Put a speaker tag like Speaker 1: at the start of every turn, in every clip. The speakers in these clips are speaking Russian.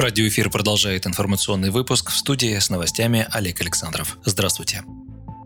Speaker 1: Радиоэфир продолжает информационный выпуск в студии с новостями Олег Александров. Здравствуйте.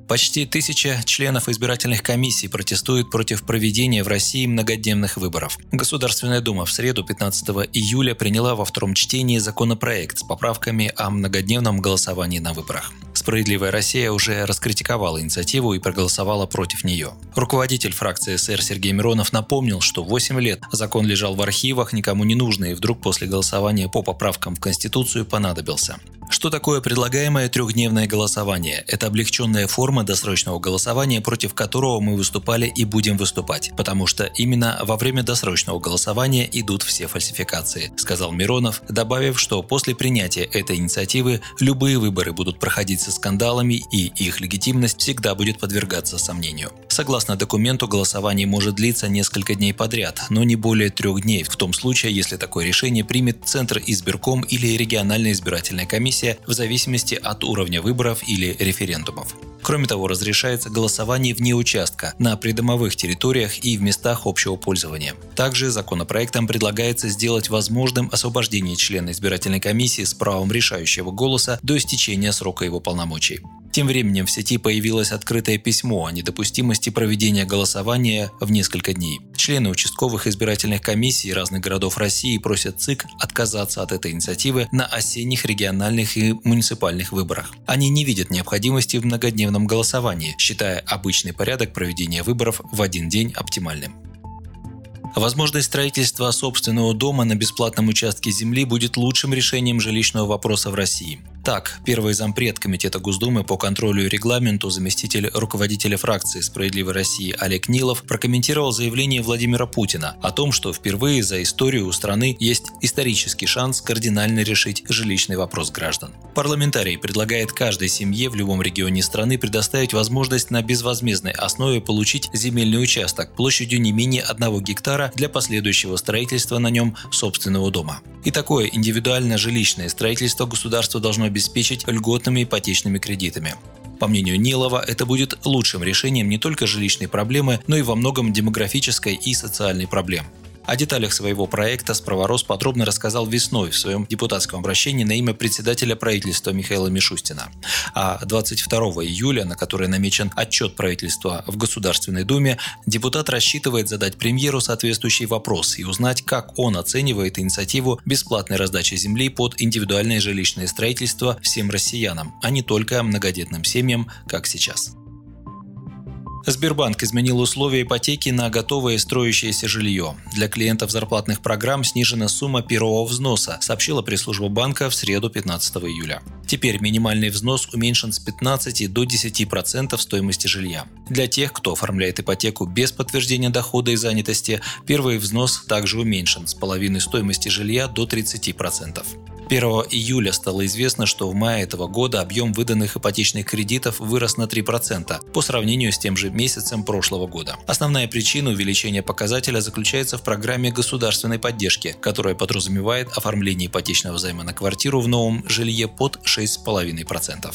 Speaker 1: Почти тысяча членов избирательных комиссий протестуют против проведения в России многодневных выборов. Государственная Дума в среду 15 июля приняла во втором чтении законопроект с поправками о многодневном голосовании на выборах. Справедливая Россия уже раскритиковала инициативу и проголосовала против нее. Руководитель фракции СР Сергей Миронов напомнил, что 8 лет закон лежал в архивах, никому не нужный, и вдруг после голосования по поправкам в Конституцию понадобился. Что такое предлагаемое трехдневное голосование? Это облегченная форма досрочного голосования, против которого мы выступали и будем выступать, потому что именно во время досрочного голосования идут все фальсификации, сказал Миронов, добавив, что после принятия этой инициативы любые выборы будут проходить со скандалами и их легитимность всегда будет подвергаться сомнению. Согласно документу, голосование может длиться несколько дней подряд, но не более трех дней, в том случае, если такое решение примет Центр избирком или региональная избирательная комиссия в зависимости от уровня выборов или референдумов. Кроме того, разрешается голосование вне участка, на придомовых территориях и в местах общего пользования. Также законопроектом предлагается сделать возможным освобождение члена избирательной комиссии с правом решающего голоса до истечения срока его полномочий. Тем временем в сети появилось открытое письмо о недопустимости проведения голосования в несколько дней. Члены участковых избирательных комиссий разных городов России просят ЦИК отказаться от этой инициативы на осенних региональных и муниципальных выборах. Они не видят необходимости в многодневном голосовании, считая обычный порядок проведения выборов в один день оптимальным. Возможность строительства собственного дома на бесплатном участке земли будет лучшим решением жилищного вопроса в России. Так, первый зампред Комитета Госдумы по контролю и регламенту, заместитель руководителя фракции «Справедливой России» Олег Нилов прокомментировал заявление Владимира Путина о том, что впервые за историю у страны есть исторический шанс кардинально решить жилищный вопрос граждан. Парламентарий предлагает каждой семье в любом регионе страны предоставить возможность на безвозмездной основе получить земельный участок площадью не менее одного гектара для последующего строительства на нем собственного дома. И такое индивидуальное жилищное строительство государство должно обеспечить льготными ипотечными кредитами. По мнению Нилова, это будет лучшим решением не только жилищной проблемы, но и во многом демографической и социальной проблем. О деталях своего проекта «Справорос» подробно рассказал весной в своем депутатском обращении на имя председателя правительства Михаила Мишустина. А 22 июля, на который намечен отчет правительства в Государственной Думе, депутат рассчитывает задать премьеру соответствующий вопрос и узнать, как он оценивает инициативу бесплатной раздачи земли под индивидуальное жилищное строительство всем россиянам, а не только многодетным семьям, как сейчас. Сбербанк изменил условия ипотеки на готовое строящееся жилье. Для клиентов зарплатных программ снижена сумма первого взноса, сообщила пресс-служба банка в среду 15 июля. Теперь минимальный взнос уменьшен с 15 до 10% стоимости жилья. Для тех, кто оформляет ипотеку без подтверждения дохода и занятости, первый взнос также уменьшен с половины стоимости жилья до 30%. 1 июля стало известно, что в мае этого года объем выданных ипотечных кредитов вырос на 3% по сравнению с тем же месяцем прошлого года. Основная причина увеличения показателя заключается в программе государственной поддержки, которая подразумевает оформление ипотечного займа на квартиру в новом жилье под 6,5%.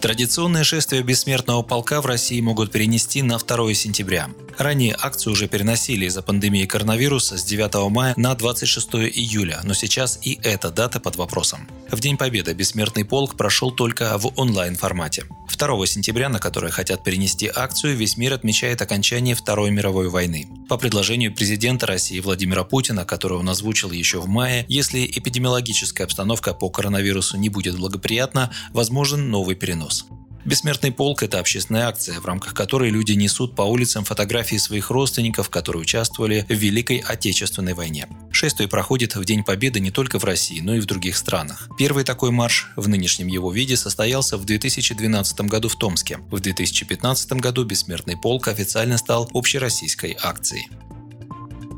Speaker 1: Традиционное шествие бессмертного полка в России могут перенести на 2 сентября. Ранее акцию уже переносили из-за пандемии коронавируса с 9 мая на 26 июля, но сейчас и эта дата под вопросом. В День Победы бессмертный полк прошел только в онлайн-формате. 2 сентября, на которое хотят перенести акцию, весь мир отмечает окончание Второй мировой войны. По предложению президента России Владимира Путина, которого он озвучил еще в мае, если эпидемиологическая обстановка по коронавирусу не будет благоприятна, возможен новый перенос. Бессмертный полк – это общественная акция, в рамках которой люди несут по улицам фотографии своих родственников, которые участвовали в Великой Отечественной войне. Шествие проходит в День Победы не только в России, но и в других странах. Первый такой марш в нынешнем его виде состоялся в 2012 году в Томске. В 2015 году Бессмертный полк официально стал общероссийской акцией.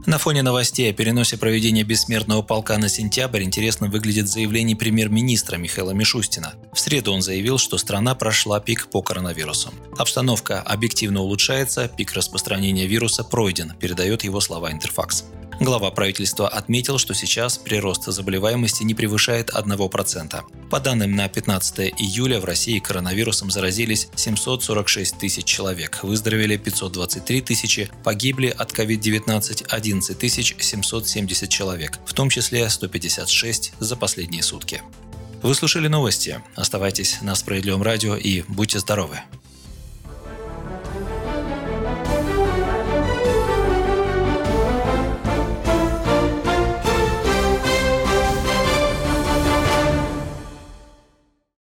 Speaker 1: На фоне новостей о переносе проведения бессмертного полка на сентябрь интересно выглядит заявление премьер-министра Михаила Мишустина. В среду он заявил, что страна прошла пик по коронавирусу. Обстановка объективно улучшается, пик распространения вируса пройден, передает его слова Интерфакс. Глава правительства отметил, что сейчас прирост заболеваемости не превышает 1%. По данным на 15 июля в России коронавирусом заразились 746 тысяч человек, выздоровели 523 тысячи, погибли от COVID-19 11 770 человек, в том числе 156 за последние сутки. Вы слушали новости. Оставайтесь на Справедливом радио и будьте здоровы.